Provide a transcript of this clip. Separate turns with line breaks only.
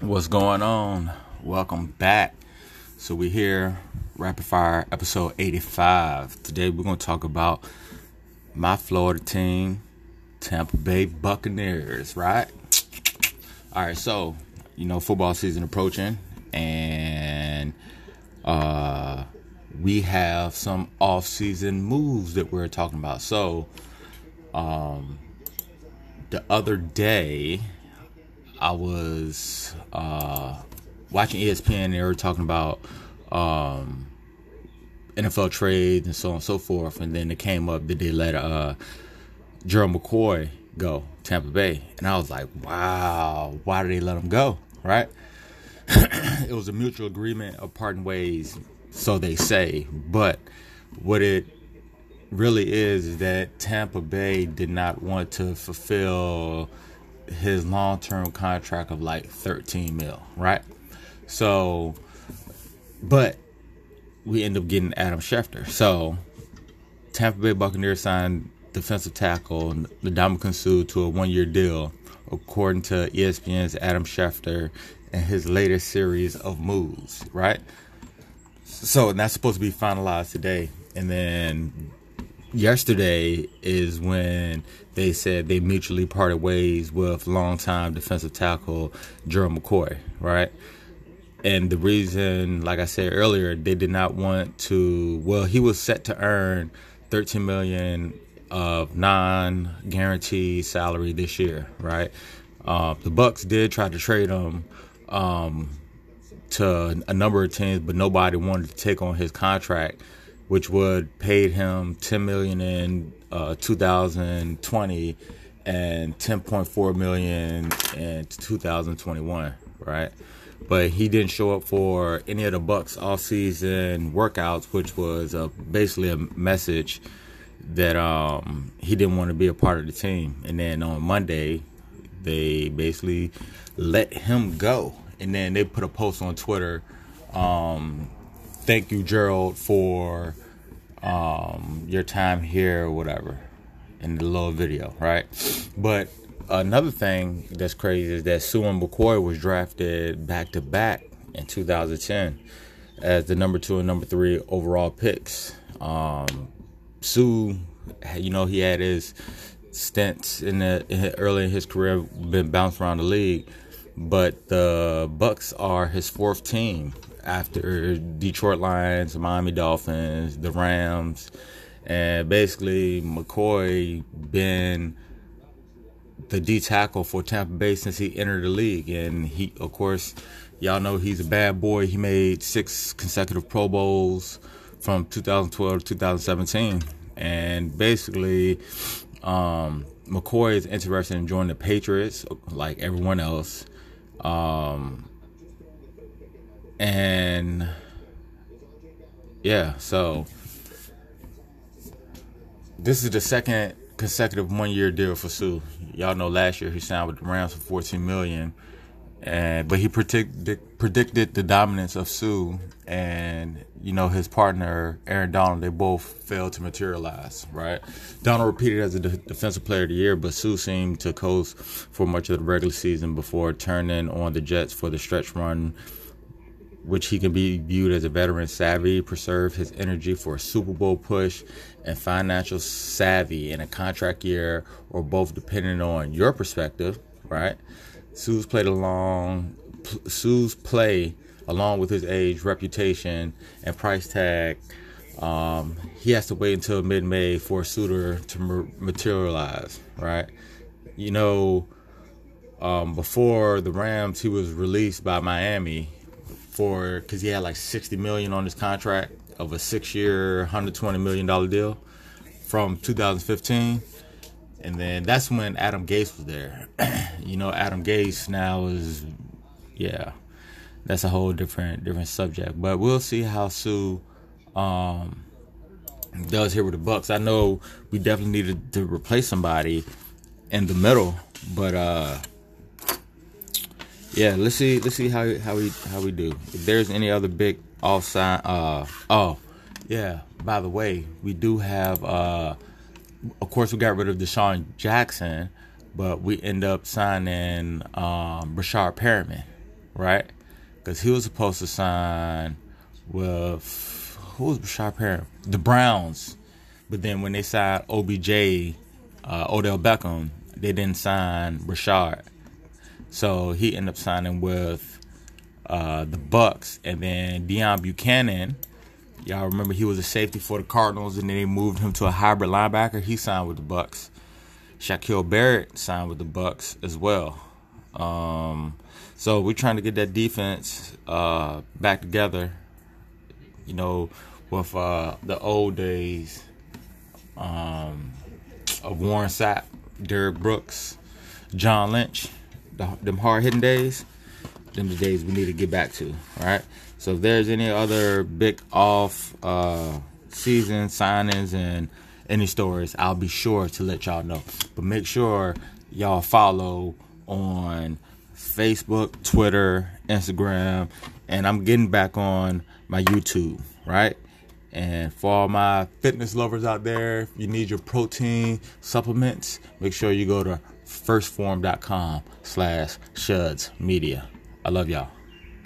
What's going on? Welcome back. So we're here, Rapid Fire episode 85. Today we're going to talk about my Florida team, Tampa Bay Buccaneers, right? All right, so you know football season approaching, and uh, we have some off-season moves that we're talking about. So, um, the other day I was uh, watching ESPN. And They were talking about um, NFL trades and so on and so forth. And then it came up that they let uh, Gerald McCoy go, Tampa Bay. And I was like, wow, why did they let him go? Right? it was a mutual agreement of parting ways, so they say. But what it really is is that Tampa Bay did not want to fulfill his long term contract of like 13 mil, right? So, but we end up getting Adam Schefter. So, Tampa Bay Buccaneers signed defensive tackle the Ndamukong Suh to a one year deal, according to ESPN's Adam Schefter and his latest series of moves, right? So, that's supposed to be finalized today. And then yesterday is when they said they mutually parted ways with longtime defensive tackle Gerald McCoy, right? And the reason, like I said earlier, they did not want to. Well, he was set to earn 13 million of non-guaranteed salary this year, right? Uh, the Bucs did try to trade him um, to a number of teams, but nobody wanted to take on his contract which would paid him 10 million in uh, 2020 and 10.4 million in 2021, right? But he didn't show up for any of the Bucs off-season workouts, which was uh, basically a message that um, he didn't want to be a part of the team. And then on Monday, they basically let him go. And then they put a post on Twitter. Um, thank you, Gerald, for um, your time here or whatever in the little video, right? But another thing that's crazy is that Suh and McCoy was drafted back to back in 2010 as the number two and number three overall picks. Um, Suh, you know, he had his stints in the early in his career, been bounced around the league, but the Bucs are his fourth team after Detroit Lions, Miami Dolphins, the Rams, and basically McCoy been the D tackle for Tampa Bay since he entered the league, and he, of course, y'all know he's a bad boy. He made six consecutive Pro Bowls from 2012 to 2017, and basically, um, McCoy is interested in joining the Patriots, like everyone else. Um, and yeah, so this is the second consecutive one year deal for Suh. Y'all know last year he signed with the Rams for 14 million. And but he predicted predicted the dominance of Suh and you know his partner Aaron Donald. They both failed to materialize. Right, Donald repeated as a de- defensive player of the year, but Suh seemed to coast for much of the regular season before turning on the Jets for the stretch run which he can be viewed as a veteran savvy, preserve his energy for a Super Bowl push, and financial savvy in a contract year, or both, depending on your perspective, right? Suh's played along. Suh's play, along with his age, reputation, and price tag, um, he has to wait until mid-May for a suitor to materialize, right? You know, um, before the Rams, he was released by Miami for because he had like 60 million on his contract of a six-year, 120 million dollar deal from 2015, and then that's when Adam Gase was there. you know, Adam Gase now is, yeah, that's a whole different different subject. But we'll see how Suh um, does here with the Bucs. I know we definitely needed to replace somebody in the middle, but uh yeah, let's see. Let's see how how we how we do. If there's any other big offside. Uh oh, yeah. By the way, we do have. Uh, of course, we got rid of DeSean Jackson, but we end up signing um, Breshad Perriman, right? Because he was supposed to sign with who was Rashad Perry? The Browns. But then when they signed OBJ, uh, Odell Beckham, they didn't sign Rashad. So he ended up signing with uh, the Bucs, and then Deone Bucannon. Y'all remember he was a safety for the Cardinals, and then they moved him to a hybrid linebacker. He signed with the Bucs. Shaquille Barrett signed with the Bucs as well. Um, so we're trying to get that defense uh, back together. You know, with uh, the old days um, of Warren Sapp, Derrick Brooks, John Lynch, the, them hard hitting days. Them the days we need to get back to. All right. So if there's any other big off uh, season signings and any stories, I'll be sure to let y'all know. But make sure y'all follow on Facebook, Twitter, Instagram, and I'm getting back on my YouTube, right? And for all my fitness lovers out there, if you need your protein supplements, make sure you go to firstform.com slash shuds media. I love y'all.